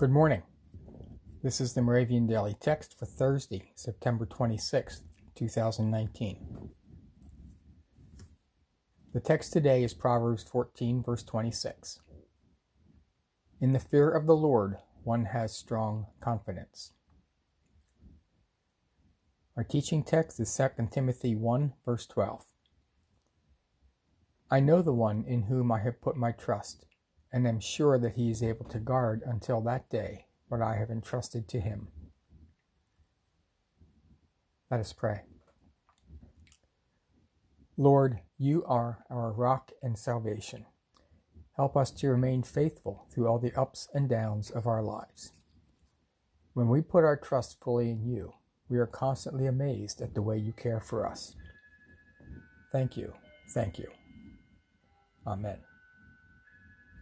Good morning. This is the Moravian Daily Text for Thursday, September 26, 2019. The text today is Proverbs 14, verse 26. In the fear of the Lord, one has strong confidence. Our teaching text is 2 Timothy 1, verse 12. I know the one in whom I have put my trust and am sure that he is able to guard until that day what I have entrusted to him. Let us pray. Lord, you are our rock and salvation. Help us to remain faithful through all the ups and downs of our lives. When we put our trust fully in you, we are constantly amazed at the way you care for us. Thank you. Thank you. Amen.